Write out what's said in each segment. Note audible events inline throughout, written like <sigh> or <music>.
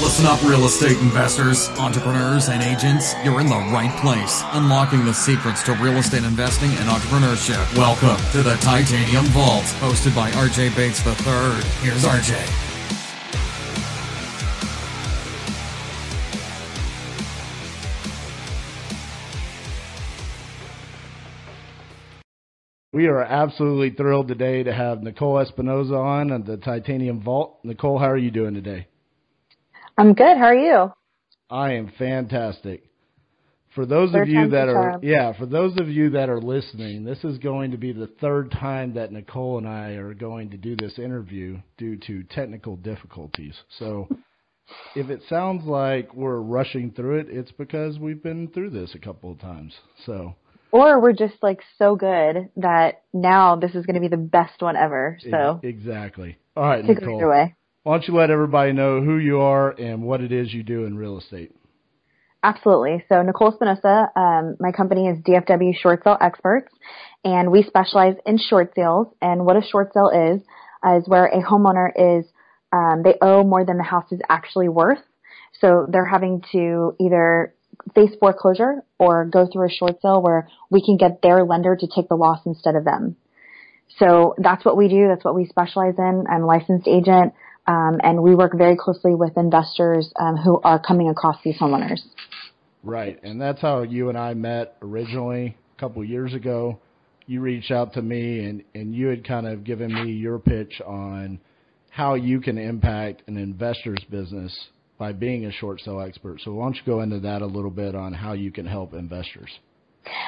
Listen up, real estate investors, entrepreneurs, and agents. You're in the right place. Unlocking the secrets to real estate investing and entrepreneurship. Welcome to the Titanium Vault, hosted by RJ Bates III. Here's RJ. We are absolutely thrilled today to have Nicole Espinoza on the Titanium Vault. Nicole, how are you doing today? I'm good. How are you? I am fantastic. For those third of you that are charm. yeah, for those of you that are listening, this is going to be the third time that Nicole and I are going to do this interview due to technical difficulties. So if it sounds like we're rushing through it, it's because we've been through this a couple of times. So or we're just like so good that now this is going to be the best one ever. So exactly. All right, Take Nicole. Why don't you let everybody know who you are and what it is you do in real estate? Absolutely. So Nicole Espinoza, um, my company is DFW Short Sale Experts, and we specialize in short sales. And what a short sale is is where a homeowner is um, they owe more than the house is actually worth. So they're having to either face foreclosure or go through a short sale where we can get their lender to take the loss instead of them. So that's what we do. That's what we specialize in. I'm a licensed agent, um, and we work very closely with investors um, who are coming across these homeowners. Right, and that's how you and I met originally a couple years ago. You reached out to me, and and you had kind of given me your pitch on how you can impact an investor's business by being a short sale expert. So why don't you go into that a little bit on how you can help investors?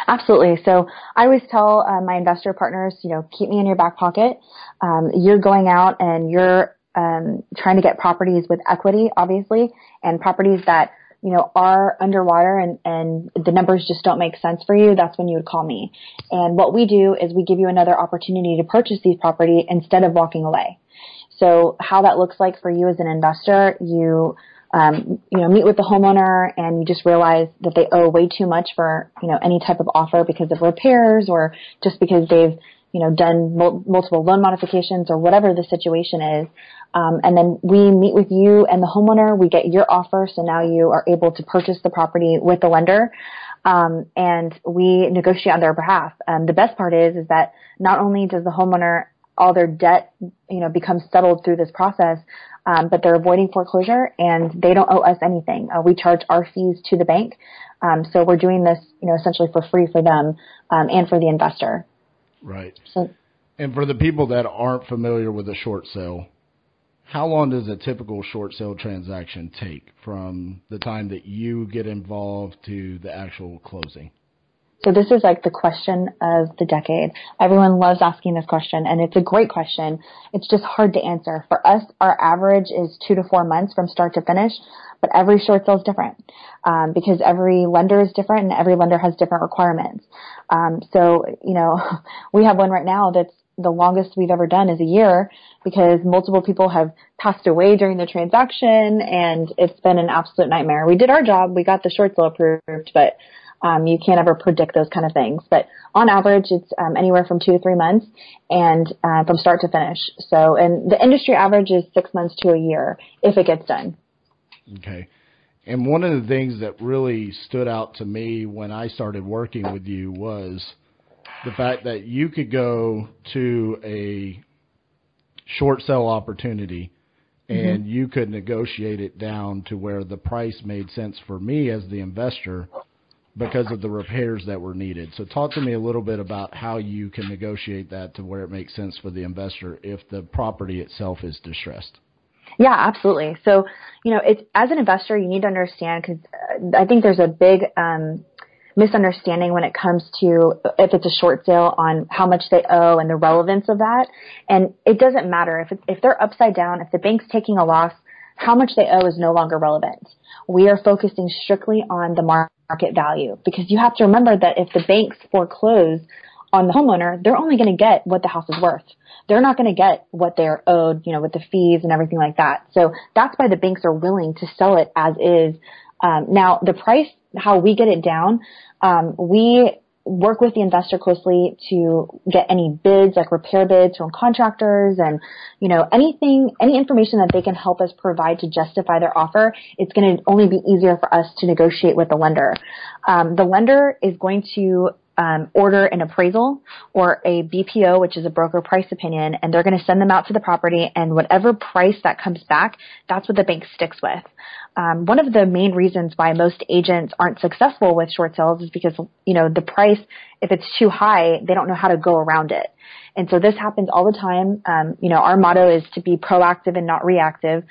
Absolutely. So I always tell uh, my investor partners, you know, keep me in your back pocket. Um, you're going out and you're um, trying to get properties with equity, obviously, and properties that you know are underwater and and the numbers just don't make sense for you. That's when you would call me. And what we do is we give you another opportunity to purchase these property instead of walking away. So how that looks like for you as an investor, you um, you know, meet with the homeowner and you just realize that they owe way too much for, you know, any type of offer because of repairs or just because they've, you know, done mul- multiple loan modifications or whatever the situation is. Um, and then we meet with you and the homeowner. We get your offer, so now you are able to purchase the property with the lender. Um, and we negotiate on their behalf. Um, the best part is, is that not only does the homeowner all their debt, you know, becomes settled through this process, um, but they're avoiding foreclosure and they don't owe us anything. Uh, we charge our fees to the bank, um, so we're doing this, you know, essentially for free for them um, and for the investor. Right. So, and for the people that aren't familiar with a short sale, how long does a typical short sale transaction take from the time that you get involved to the actual closing? So this is like the question of the decade. Everyone loves asking this question and it's a great question. It's just hard to answer. For us, our average is two to four months from start to finish, but every short sale is different um, because every lender is different and every lender has different requirements. Um, so, you know, <laughs> we have one right now that's the longest we've ever done is a year because multiple people have passed away during the transaction and it's been an absolute nightmare. We did our job. We got the short sale approved, but um, you can't ever predict those kind of things, but on average, it's um, anywhere from two to three months, and uh, from start to finish. So, and the industry average is six months to a year if it gets done. Okay. And one of the things that really stood out to me when I started working with you was the fact that you could go to a short sale opportunity and mm-hmm. you could negotiate it down to where the price made sense for me as the investor because of the repairs that were needed. So talk to me a little bit about how you can negotiate that to where it makes sense for the investor if the property itself is distressed. Yeah, absolutely. So, you know, it's as an investor, you need to understand because uh, I think there's a big um, misunderstanding when it comes to if it's a short sale on how much they owe and the relevance of that. And it doesn't matter if if they're upside down, if the bank's taking a loss, how much they owe is no longer relevant. We are focusing strictly on the market market value because you have to remember that if the banks foreclose on the homeowner, they're only going to get what the house is worth. They're not going to get what they're owed, you know, with the fees and everything like that. So that's why the banks are willing to sell it as is. Um, now the price, how we get it down, um, we work with the investor closely to get any bids, like repair bids from contractors and, you know, anything, any information that they can help us provide to justify their offer. It's going to only be easier for us to negotiate with the lender. Um, the lender is going to um, order an appraisal or a BPO, which is a broker price opinion, and they're going to send them out to the property, and whatever price that comes back, that's what the bank sticks with. Um, one of the main reasons why most agents aren't successful with short sales is because you know the price, if it's too high, they don't know how to go around it. And so this happens all the time. Um, you know, our motto is to be proactive and not reactive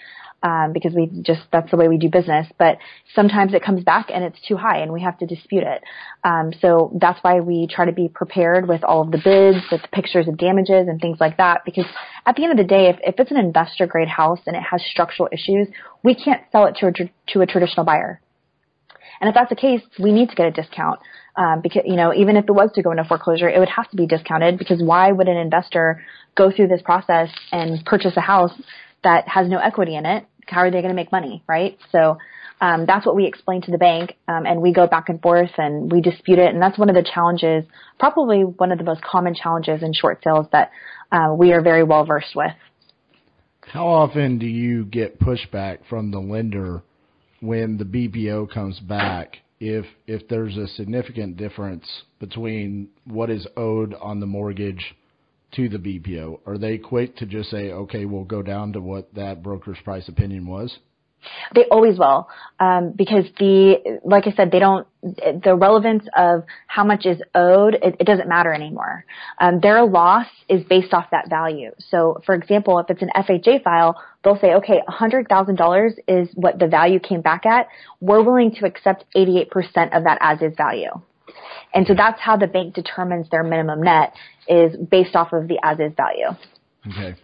um, because we just that's the way we do business. But sometimes it comes back and it's too high, and we have to dispute it. Um, so that's why we try to be prepared with all of the bids, with the pictures of damages and things like that. Because at the end of the day, if, if it's an investor grade house and it has structural issues, we can't sell it to a to a traditional buyer. And if that's the case, we need to get a discount. Um, because you know, even if it was to go into foreclosure, it would have to be discounted because why would an investor go through this process and purchase a house that has no equity in it how are they going to make money, right? So um, that's what we explain to the bank, um, and we go back and forth and we dispute it. And that's one of the challenges, probably one of the most common challenges in short sales that uh, we are very well versed with. How often do you get pushback from the lender when the BPO comes back? If if there's a significant difference between what is owed on the mortgage to the BPO? Are they quick to just say, okay, we'll go down to what that broker's price opinion was? They always will, um, because the, like I said, they don't, the relevance of how much is owed, it, it doesn't matter anymore. Um, their loss is based off that value. So, for example, if it's an FHA file, they'll say, okay, $100,000 is what the value came back at. We're willing to accept 88% of that as is value. And so that's how the bank determines their minimum net is based off of the as is value. Okay.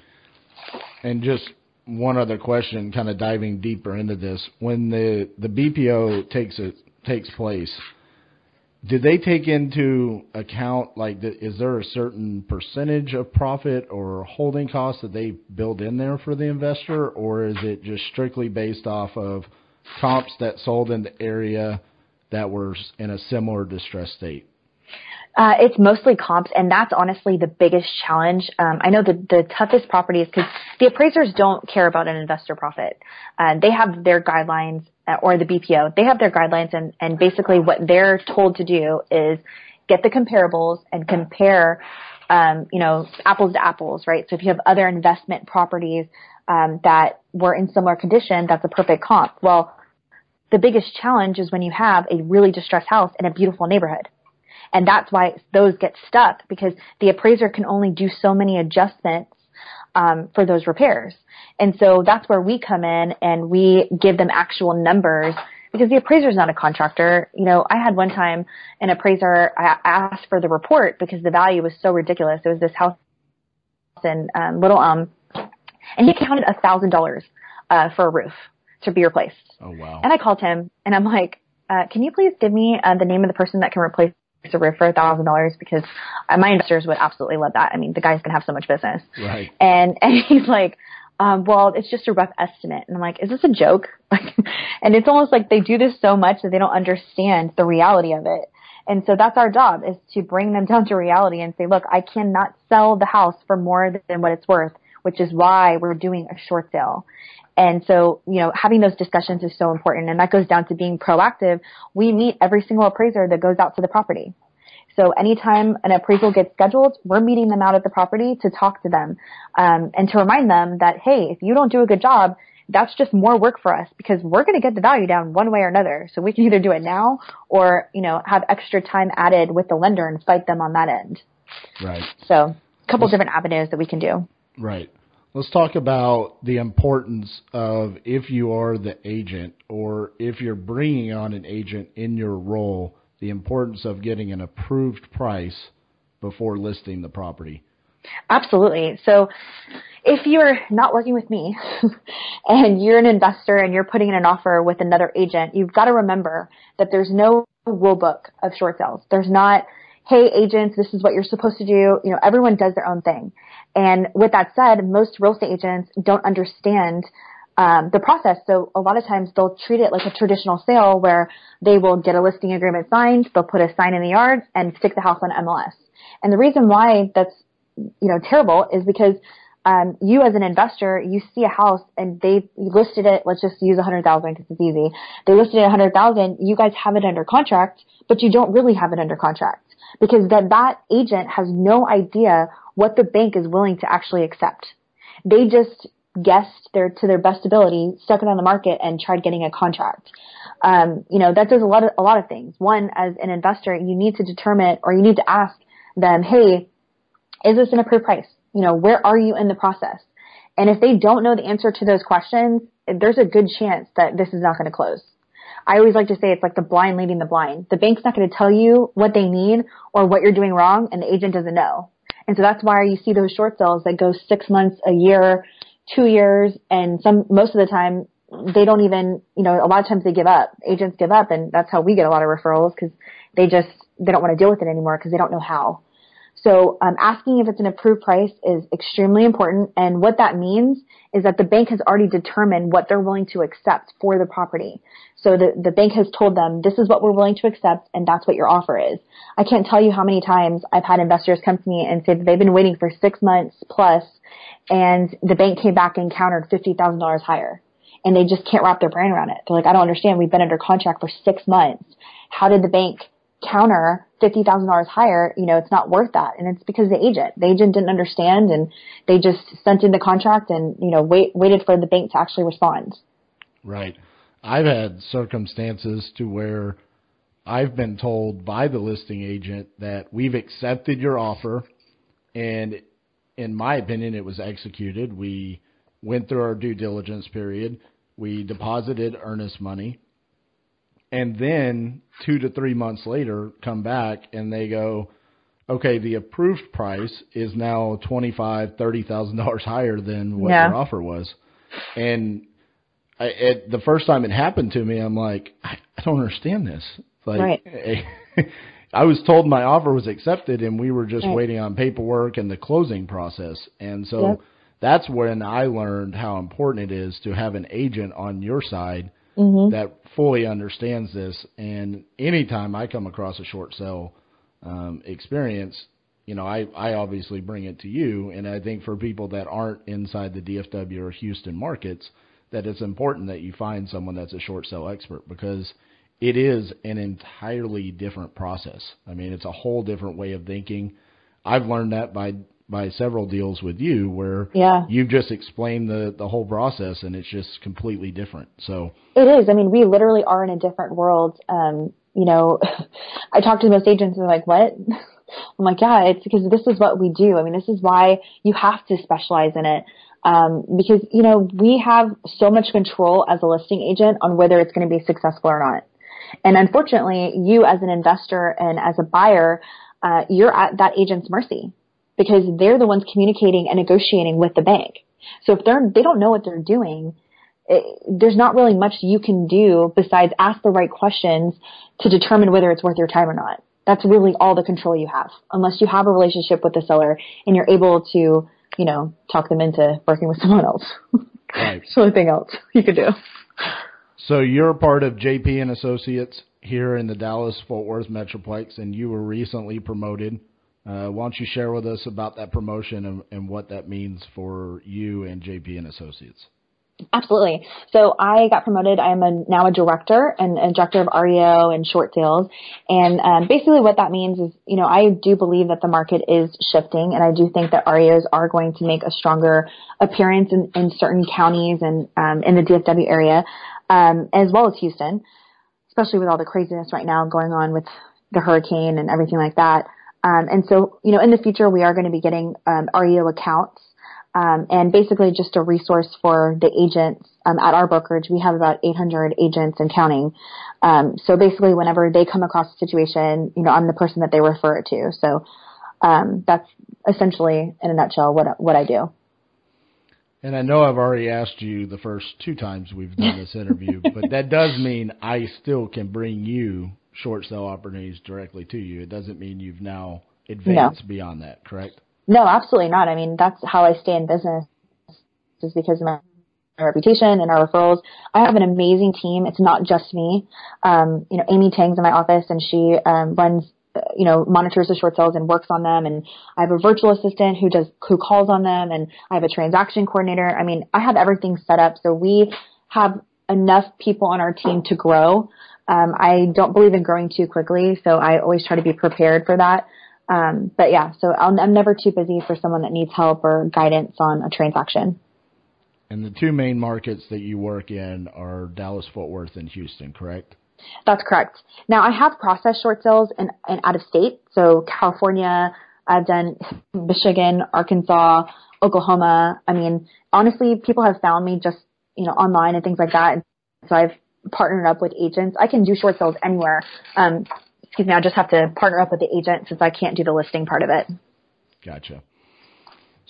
And just one other question, kind of diving deeper into this. When the, the BPO takes it takes place, did they take into account like the, is there a certain percentage of profit or holding costs that they build in there for the investor, or is it just strictly based off of comps that sold in the area that were in a similar distress state? Uh, it's mostly comps, and that's honestly the biggest challenge. Um, I know the, the toughest properties because the appraisers don't care about an investor profit. Uh, they have their guidelines, uh, or the BPO, they have their guidelines, and, and basically what they're told to do is get the comparables and compare, um, you know, apples to apples, right? So if you have other investment properties um, that were in similar condition, that's a perfect comp. Well, the biggest challenge is when you have a really distressed house in a beautiful neighborhood. And that's why those get stuck because the appraiser can only do so many adjustments um, for those repairs. And so that's where we come in and we give them actual numbers because the appraiser is not a contractor. You know, I had one time an appraiser I asked for the report because the value was so ridiculous. It was this house in um, Little Um, and he counted a thousand dollars uh, for a roof to be replaced. Oh wow! And I called him and I'm like, uh, "Can you please give me uh, the name of the person that can replace roof for a thousand dollars?" Because uh, my investors would absolutely love that. I mean, the guy's gonna have so much business. Right. And <laughs> and he's like. Um, well, it's just a rough estimate. And I'm like, is this a joke? <laughs> and it's almost like they do this so much that they don't understand the reality of it. And so that's our job is to bring them <laughs> down to reality and say, look, I cannot sell the house for more than what it's worth, which is why we're doing a short sale. And so, you know, having those discussions is so important. And that goes down to being proactive. We meet every single appraiser that goes out to the property. So anytime an appraisal gets scheduled, we're meeting them out at the property to talk to them um, and to remind them that, hey, if you don't do a good job, that's just more work for us because we're going to get the value down one way or another. So we can either do it now or, you know, have extra time added with the lender and fight them on that end. Right. So a couple different avenues that we can do. Right. Let's talk about the importance of if you are the agent or if you're bringing on an agent in your role, the importance of getting an approved price before listing the property. Absolutely. So if you're not working with me <laughs> and you're an investor and you're putting in an offer with another agent, you've got to remember that there's no rule book of short sales. There's not, hey agents, this is what you're supposed to do. You know, everyone does their own thing. And with that said, most real estate agents don't understand um, the process. So a lot of times they'll treat it like a traditional sale where they will get a listing agreement signed, they'll put a sign in the yard and stick the house on MLS. And the reason why that's, you know, terrible is because um, you as an investor, you see a house and they listed it. Let's just use a hundred thousand because it's easy. They listed it a hundred thousand. You guys have it under contract, but you don't really have it under contract because that that agent has no idea what the bank is willing to actually accept. They just guessed their to their best ability, stuck it on the market, and tried getting a contract. Um, you know that does a lot of a lot of things. One, as an investor, you need to determine or you need to ask them, hey, is this an approved price? You know, where are you in the process? And if they don't know the answer to those questions, there's a good chance that this is not going to close. I always like to say it's like the blind leading the blind. The bank's not going to tell you what they need or what you're doing wrong, and the agent doesn't know. And so that's why you see those short sales that go six months, a year, two years, and some most of the time they don't even, you know, a lot of times they give up. Agents give up, and that's how we get a lot of referrals because they just they don't want to deal with it anymore because they don't know how. So um, asking if it's an approved price is extremely important, and what that means is that the bank has already determined what they're willing to accept for the property. So the, the bank has told them this is what we're willing to accept, and that's what your offer is. I can't tell you how many times I've had investors come to me and say that they've been waiting for six months plus, and the bank came back and countered fifty thousand dollars higher, and they just can't wrap their brain around it. They're like, I don't understand. We've been under contract for six months. How did the bank counter fifty thousand dollars higher, you know, it's not worth that. And it's because the agent, the agent didn't understand and they just sent in the contract and, you know, wait waited for the bank to actually respond. Right. I've had circumstances to where I've been told by the listing agent that we've accepted your offer and in my opinion it was executed. We went through our due diligence period. We deposited earnest money and then two to three months later come back and they go, okay, the approved price is now twenty five, thirty thousand dollars higher than what Yeah. your offer was, and I, it, the first time it happened to me, I'm like, I, I don't understand this. Like, Right. <laughs> I was told my offer was accepted, and we were just Right. waiting on paperwork and the closing process, and so. Yep. That's when I learned how important it is to have an agent on your side Mm-hmm. that fully understands this. And anytime I come across a short sale um, experience, you know, I, I obviously bring it to you. And I think for people that aren't inside the DFW or Houston markets, that it's important that you find someone that's a short sale expert because it is an entirely different process. I mean, it's a whole different way of thinking. I've learned that by by several deals with you where Yeah. you've just explained the the whole process and it's just completely different. So It is. I mean, we literally are in a different world. Um, you know, <laughs> I talk to most agents and they're like, what? <laughs> I'm like, yeah, it's because this is what we do. I mean, this is why you have to specialize in it. Um, because, you know, we have so much control as a listing agent on whether it's going to be successful or not. And unfortunately, you as an investor and as a buyer, uh, you're at that agent's mercy because they're the ones communicating and negotiating with the bank. So if they're, they don't know what they're doing, it, there's not really much you can do besides ask the right questions to determine whether it's worth your time or not. That's really all the control you have, unless you have a relationship with the seller and you're able to, you know, talk them into working with <laughs> someone else. Right. It's the only thing else you could do. So you're part of JP and Associates here in the Dallas Fort Worth Metroplex, and you were recently promoted. Uh, why don't you share with us about that promotion and, and what that means for you and JP and Associates? Absolutely. So I got promoted. I am a, now a director and a director of REO and short sales. And um, basically what that means is, you know, I do believe that the market is shifting and I do think that REOs are going to make a stronger appearance in, in certain counties and um, in the DFW area, um, as well as Houston, especially with all the craziness right now going on with the hurricane and everything like that. Um, and so, you know, in the future, we are going to be getting um, REO accounts um, and basically just a resource for the agents um, at our brokerage. We have about 800 agents and counting. Um, so basically, whenever they come across a situation, you know, I'm the person that they refer it to. So um, that's essentially, in a nutshell, what what I do. And I know I've already asked you the first two times we've done this interview, <laughs> but that does mean I still can bring you short sale opportunities directly to you. It doesn't mean you've now advanced beyond that, correct? No, absolutely not. I mean, that's how I stay in business, is because of my, reputation and our referrals. I have an amazing team. It's not just me. Um, you know, Amy Tang's in my office and she um, runs you know, monitors the short sales and works on them. And I have a virtual assistant who does, who calls on them. And I have a transaction coordinator. I mean, I have everything set up. So we have enough people on our team to grow. Um, I don't believe in growing too quickly. So I always try to be prepared for that. Um, but yeah, so i am never too busy for someone that needs help or guidance on a transaction. And the two main markets that you work in are Dallas, Fort Worth, and Houston, correct? That's correct. Now I have processed short sales in, in out of state, so California. I've done Michigan, Arkansas, Oklahoma. I mean, honestly, people have found me just you know online and things like that. And so I've partnered up with agents. I can do short sales anywhere. Um, excuse me, I just have to partner up with the agent since I can't do the listing part of it. Gotcha.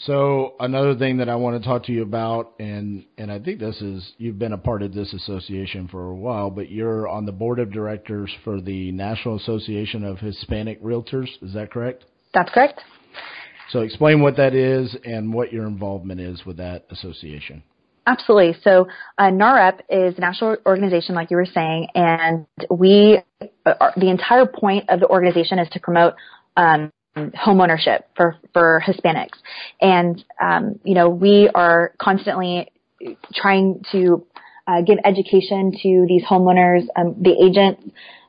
So another thing that I want to talk to you about, and and I think this is you've been a part of this association for a while, but you're on the board of directors for the National Association of Hispanic Realtors. Is that correct? That's correct. So explain what that is and what your involvement is with that association. Absolutely. So uh, NAHREP is a national organization, like you were saying, and we, uh, the entire point of the organization is to promote um, home ownership for for Hispanics, and um, you know we are constantly trying to uh, give education to these homeowners. Um, the agents,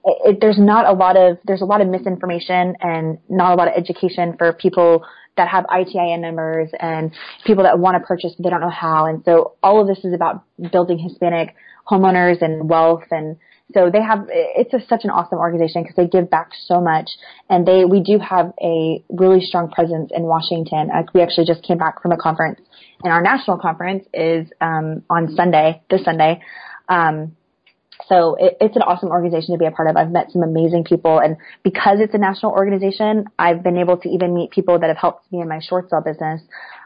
it, it, there's not a lot of there's a lot of misinformation and not a lot of education for people that have ITIN numbers and people that want to purchase but they don't know how. And so all of this is about building Hispanic homeowners and wealth. And so they have it's a, such an awesome organization because they give back so much. And they we do have a really strong presence in washington. Uh, we actually just came back from a conference and our national conference is um, on sunday this sunday. Um, so it, it's an awesome organization to be a part of. I've met some amazing people, and because it's a national organization, I've been able to even meet people that have helped me in my short sale business.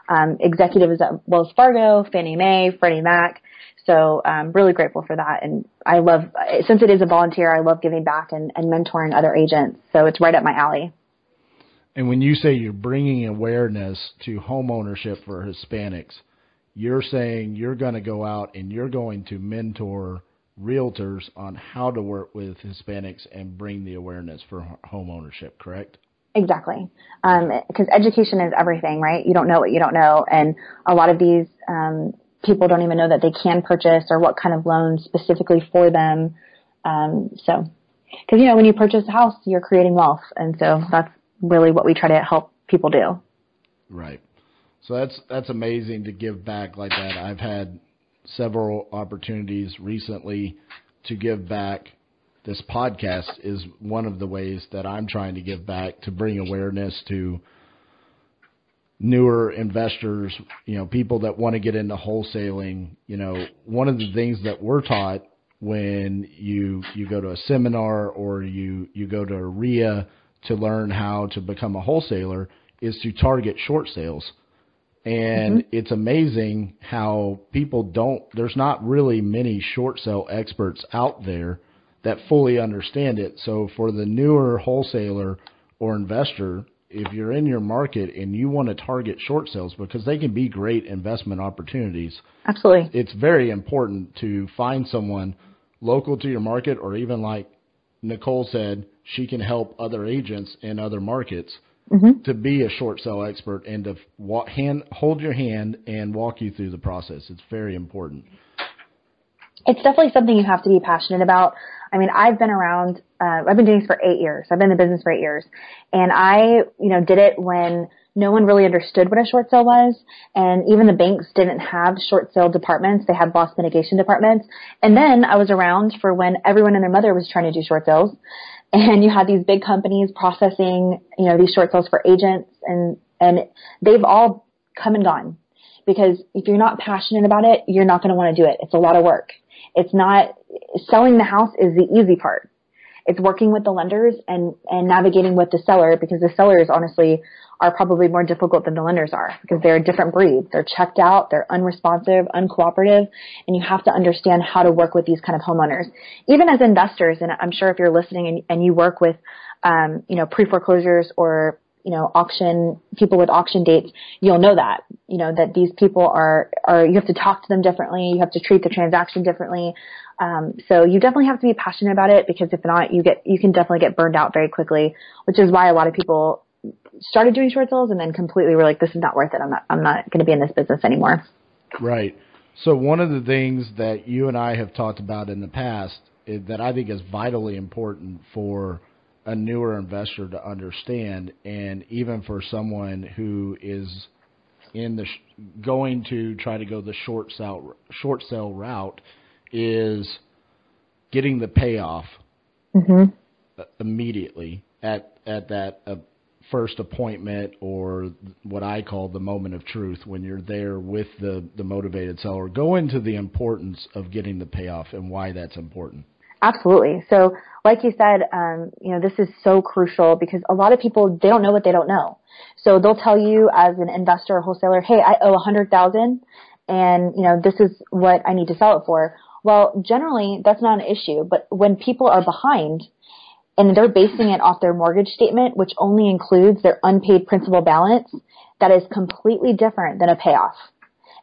Um, executives at Wells Fargo, Fannie Mae, Freddie Mac, so I'm really grateful for that. And I love, since it is a volunteer, I love giving back and, and mentoring other agents. So it's right up my alley. And when you say you're bringing awareness to home ownership for Hispanics, you're saying you're going to go out and you're going to mentor realtors on how to work with Hispanics and bring the awareness for home ownership, correct? Exactly. Because um, education is everything, right? You don't know what you don't know. And a lot of these um, people don't even know that they can purchase or what kind of loans specifically for them. Um, so, because you know, when you purchase a house, you're creating wealth, and so that's really what we try to help people do. Right. So that's that's amazing to give back like that. I've had several opportunities recently to give back. This podcast is one of the ways that I'm trying to give back to bring awareness to newer investors, you know, people that want to get into wholesaling, you know, one of the things that we're taught when you you go to a seminar or you you go to a REIA to learn how to become a wholesaler is to target short sales. And mm-hmm. it's amazing how people don't there's not really many short sale experts out there that fully understand it. So for the newer wholesaler or investor, if you're in your market and you want to target short sales because they can be great investment opportunities. Absolutely. It's very important to find someone local to your market or even like Nicole said, she can help other agents in other markets mm-hmm. to be a short sale expert and to walk, hand, hold your hand and walk you through the process. It's very important. It's definitely something you have to be passionate about. I mean, I've been around, uh, I've been doing this for eight years. I've been in the business for eight years. And I, you know, did it when no one really understood what a short sale was. And even the banks didn't have short sale departments. They had loss mitigation departments. And then I was around for when everyone and their mother was trying to do short sales. And you had these big companies processing, you know, these short sales for agents and, and they've all come and gone because if you're not passionate about it, you're not going to want to do it. It's a lot of work. It's not selling the house is the easy part. It's working with the lenders and, and navigating with the seller because the sellers honestly are probably more difficult than the lenders are because they're a different breed. They're checked out, they're unresponsive, uncooperative, and you have to understand how to work with these kind of homeowners. Even as investors, and I'm sure if you're listening and, and you work with, um, you know, pre-foreclosures or you know, auction people with auction dates, you'll know that, you know, that these people are, are, you have to talk to them differently. You have to treat the transaction differently. Um, so you definitely have to be passionate about it because if not, you get, you can definitely get burned out very quickly, which is why a lot of people started doing short sales and then completely were like, this is not worth it. I'm not, I'm not going to be in this business anymore. Right. So one of the things that you and I have talked about in the past that I think is vitally important for a newer investor to understand, and even for someone who is in the sh- going to try to go the short sell short sell route, is getting the payoff Mm-hmm. immediately at at that uh, first appointment or what I call the moment of truth when you're there with the the motivated seller. Go into the importance of getting the payoff and why that's important. Absolutely. So, like you said, um, you know, this is so crucial because a lot of people they don't know what they don't know. So they'll tell you as an investor or wholesaler, "Hey, I owe a hundred thousand, and you know, this is what I need to sell it for." Well, generally, that's not an issue. But when people are behind and they're basing it off their mortgage statement, which only includes their unpaid principal balance, that is completely different than a payoff.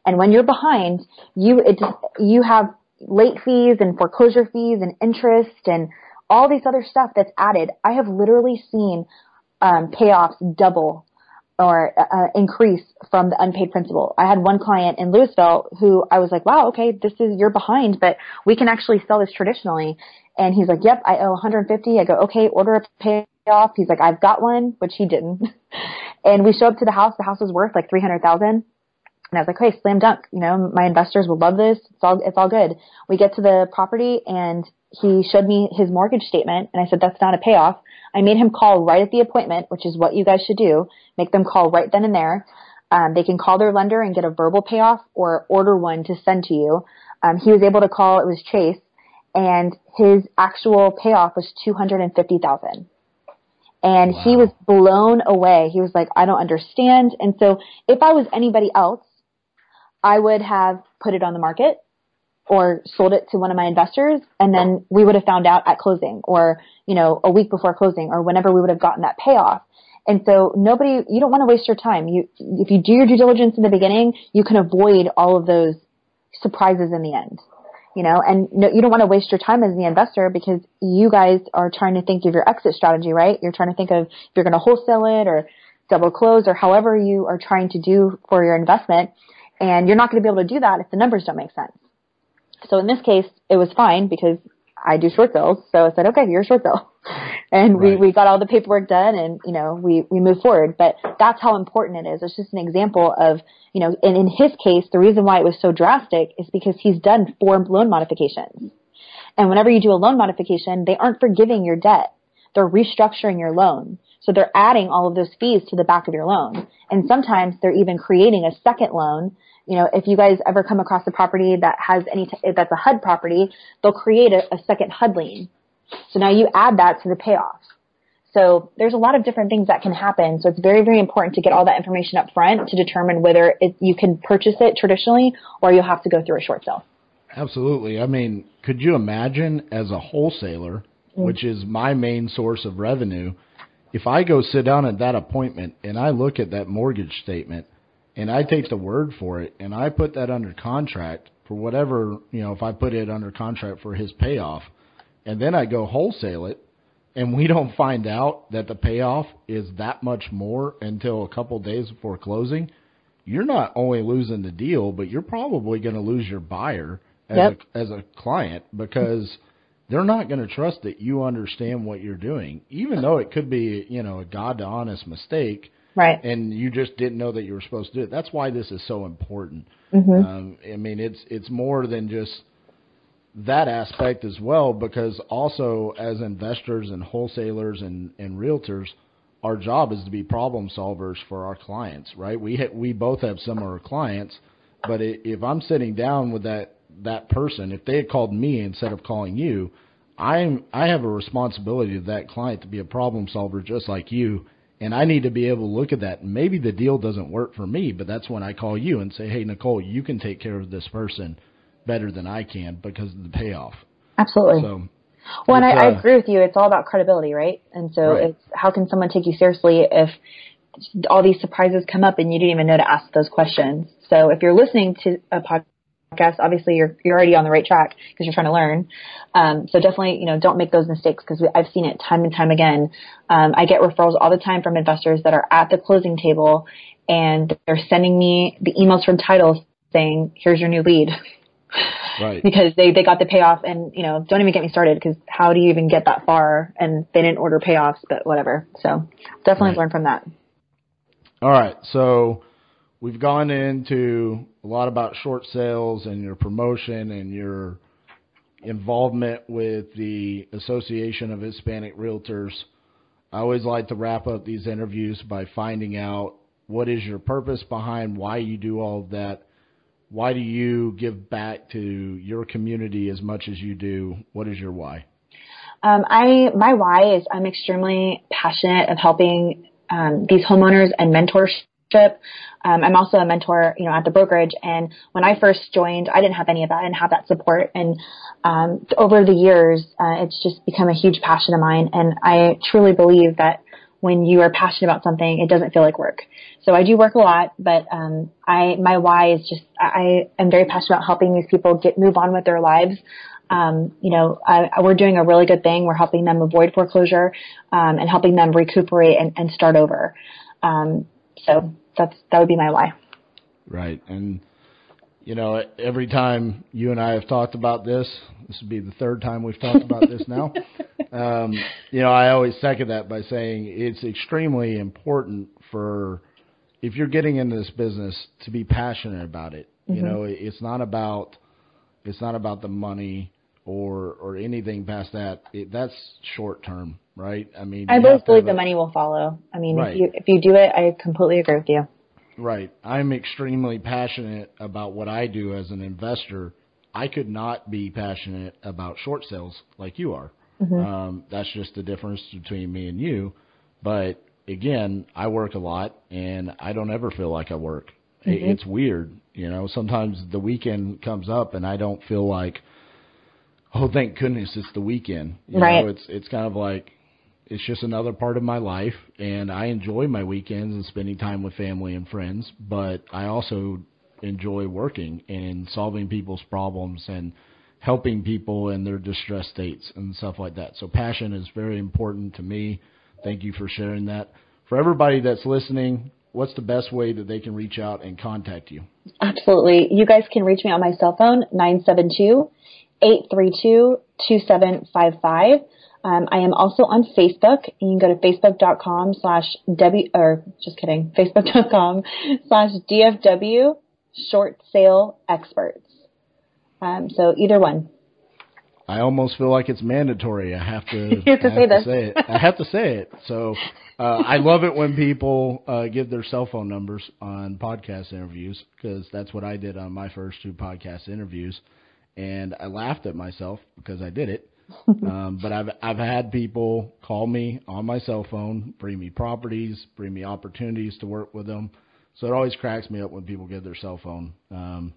And when you're behind, you it, you have late fees and foreclosure fees and interest and all these other stuff that's added. I have literally seen um, payoffs double or uh, increase from the unpaid principal. I had one client in Lewisville who I was like, wow, okay, this is, you're behind, but we can actually sell this traditionally. And he's like, yep, I owe 150. I go, okay, order a payoff. He's like, I've got one, which he didn't. <laughs> and we show up to the house. The house was worth like 300,000. And I was like, hey, slam dunk. You know, my investors will love this. It's all, it's all good. We get to the property and he showed me his mortgage statement and I said, that's not a payoff. I made him call right at the appointment, which is what you guys should do. Make them call right then and there. Um, they can call their lender and get a verbal payoff or order one to send to you. Um, he was able to call. It was Chase, and his actual payoff was two hundred and fifty thousand. And wow. he was blown away. He was like, "I don't understand." And so, if I was anybody else, I would have put it on the market or sold it to one of my investors and then we would have found out at closing or, you know, a week before closing or whenever we would have gotten that payoff. And so nobody, you don't want to waste your time. You, if you do your due diligence in the beginning, you can avoid all of those surprises in the end. You know, and no, you don't want to waste your time as the investor because you guys are trying to think of your exit strategy, right? You're trying to think of if you're going to wholesale it or double close or however you are trying to do for your investment. And you're not going to be able to do that if the numbers don't make sense. So in this case, it was fine because I do short sales. So I said, okay, you're a short sale. <laughs> And right. we, we got all the paperwork done and, you know, we, we moved forward. But that's how important it is. It's just an example of, you know, and in his case, the reason why it was so drastic is because he's done four loan modifications. And whenever you do a loan modification, they aren't forgiving your debt. They're restructuring your loan. So they're adding all of those fees to the back of your loan. And sometimes they're even creating a second loan you know, if you guys ever come across a property that has any, t- that's a HUD property, they'll create a, a second HUD lien. So now you add that to the payoff. So there's a lot of different things that can happen. So it's very, very important to get all that information up front to determine whether it, you can purchase it traditionally or you'll have to go through a short sale. Absolutely. I mean, could you imagine as a wholesaler, mm-hmm. which is my main source of revenue, if I go sit down at that appointment and I look at that mortgage statement – and I take the word for it and I put that under contract for whatever, you know, if I put it under contract for his payoff and then I go wholesale it and we don't find out that the payoff is that much more until a couple days before closing, you're not only losing the deal, but you're probably going to lose your buyer as yep. a as a client because they're not going to trust that you understand what you're doing, even though it could be, you know, a god to honest mistake Right. And you just didn't know that you were supposed to do it. That's why this is so important. Mm-hmm. Um, I mean, it's it's more than just that aspect as well, because also as investors and wholesalers and, and realtors, our job is to be problem solvers for our clients, right? We ha- we both have similar clients, but it, if I'm sitting down with that that person, if they had called me instead of calling you, I'm I have a responsibility to that client to be a problem solver just like you and I need to be able to look at that. Maybe the deal doesn't work for me, but that's when I call you and say, "Hey, Nicole, you can take care of this person better than I can because of the payoff." Absolutely. So Well, and I, uh, I, agree with you. It's all about credibility, right? And so right. it's how can someone take you seriously if all these surprises come up and you didn't even know to ask those questions. So if you're listening to a podcast, obviously you're you're already on the right track because you're trying to learn. Um, so definitely, you know, don't make those mistakes because I've seen it time and time again. Um, I get referrals all the time from investors that are at the closing table and they're sending me the emails from titles saying, "Here's your new lead." Right. <laughs> because they, they got the payoff and, you know, don't even get me started because how do you even get that far? And they didn't order payoffs, but whatever. So definitely right. learn from that. All right. So we've gone into a lot about short sales and your promotion and your involvement with the Association of Hispanic Realtors. I always like to wrap up these interviews by finding out what is your purpose behind why you do all of that why do you give back to your community as much as you do? What is your why? Um, I my why is I'm extremely passionate of helping um, these homeowners and mentorship. Um, I'm also a mentor, you know, at the brokerage. And when I first joined, I didn't have any of that. I didn't have that support. And um, over the years, uh, it's just become a huge passion of mine. And I truly believe that when you are passionate about something, it doesn't feel like work. So I do work a lot, but um, I my why is just I am very passionate about helping these people get move on with their lives. Um, you know, I, we're doing a really good thing. We're helping them avoid foreclosure um, and helping them recuperate and, and start over. Um, so that's that would be my why. Right, and you know, every time you and I have talked about this, this would be the third time we've talked about this now. <laughs> Um, you know, I always second that by saying it's extremely important for if you're getting into this business to be passionate about it. Mm-hmm. You know, it's not about it's not about the money or or anything past that. It, that's short term, right? I mean, I both believe the a, money will follow. I mean, right. if you if you do it, I completely agree with you. Right. I'm extremely passionate about what I do as an investor. I could not be passionate about short sales like you are. Mm-hmm. Um, that's just the difference between me and you. But again, I work a lot and I don't ever feel like I work. Mm-hmm. It's weird, you know. Sometimes the weekend comes up and I don't feel like, oh, thank goodness it's the weekend. You right. know, it's it's kind of like it's just another part of my life, and I enjoy my weekends and spending time with family and friends. But I also enjoy working and solving people's problems and helping people in their distress states and stuff like that. So passion is very important to me. Thank you for sharing that. For everybody that's listening, what's the best way that they can reach out and contact you? Absolutely. You guys can reach me on my cell phone, 972 832 2755. Um, I am also on Facebook. You can go to facebook.com slash W, or just kidding, <laughs> facebook.com slash DFW short sale experts. Um, so either one. I almost feel like it's mandatory. I have to, <laughs> you have to, I say, have to say it. I have to say it. So uh, I love it when people uh, give their cell phone numbers on podcast interviews because that's what I did on my first two podcast interviews, and I laughed at myself because I did it. <laughs> um, but I've I've had people call me on my cell phone, bring me properties, bring me opportunities to work with them. So it always cracks me up when people give their cell phone. Um,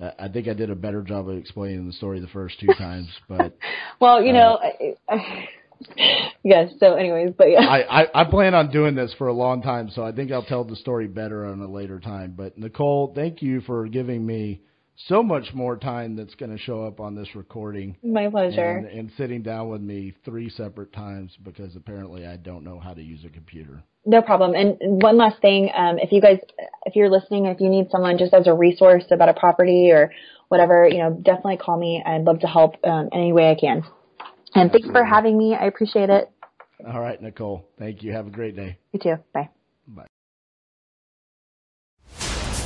I think I did a better job of explaining the story the first two times, but <laughs> well, you uh, know, I, I, <laughs> yes. So, anyways, but yeah, I, I I plan on doing this for a long time, so I think I'll tell the story better on a later time. But Nicole, thank you for giving me so much more time that's going to show up on this recording. My pleasure. And, and, sitting down with me three separate times because apparently I don't know how to use a computer. No problem. And one last thing, um, if you guys, if you're listening, if you need someone just as a resource about a property or whatever, you know, definitely call me. I'd love to help um, any way I can. And thanks for having me. I appreciate it. All right, Nicole. Thank you. Have a great day. You too. Bye.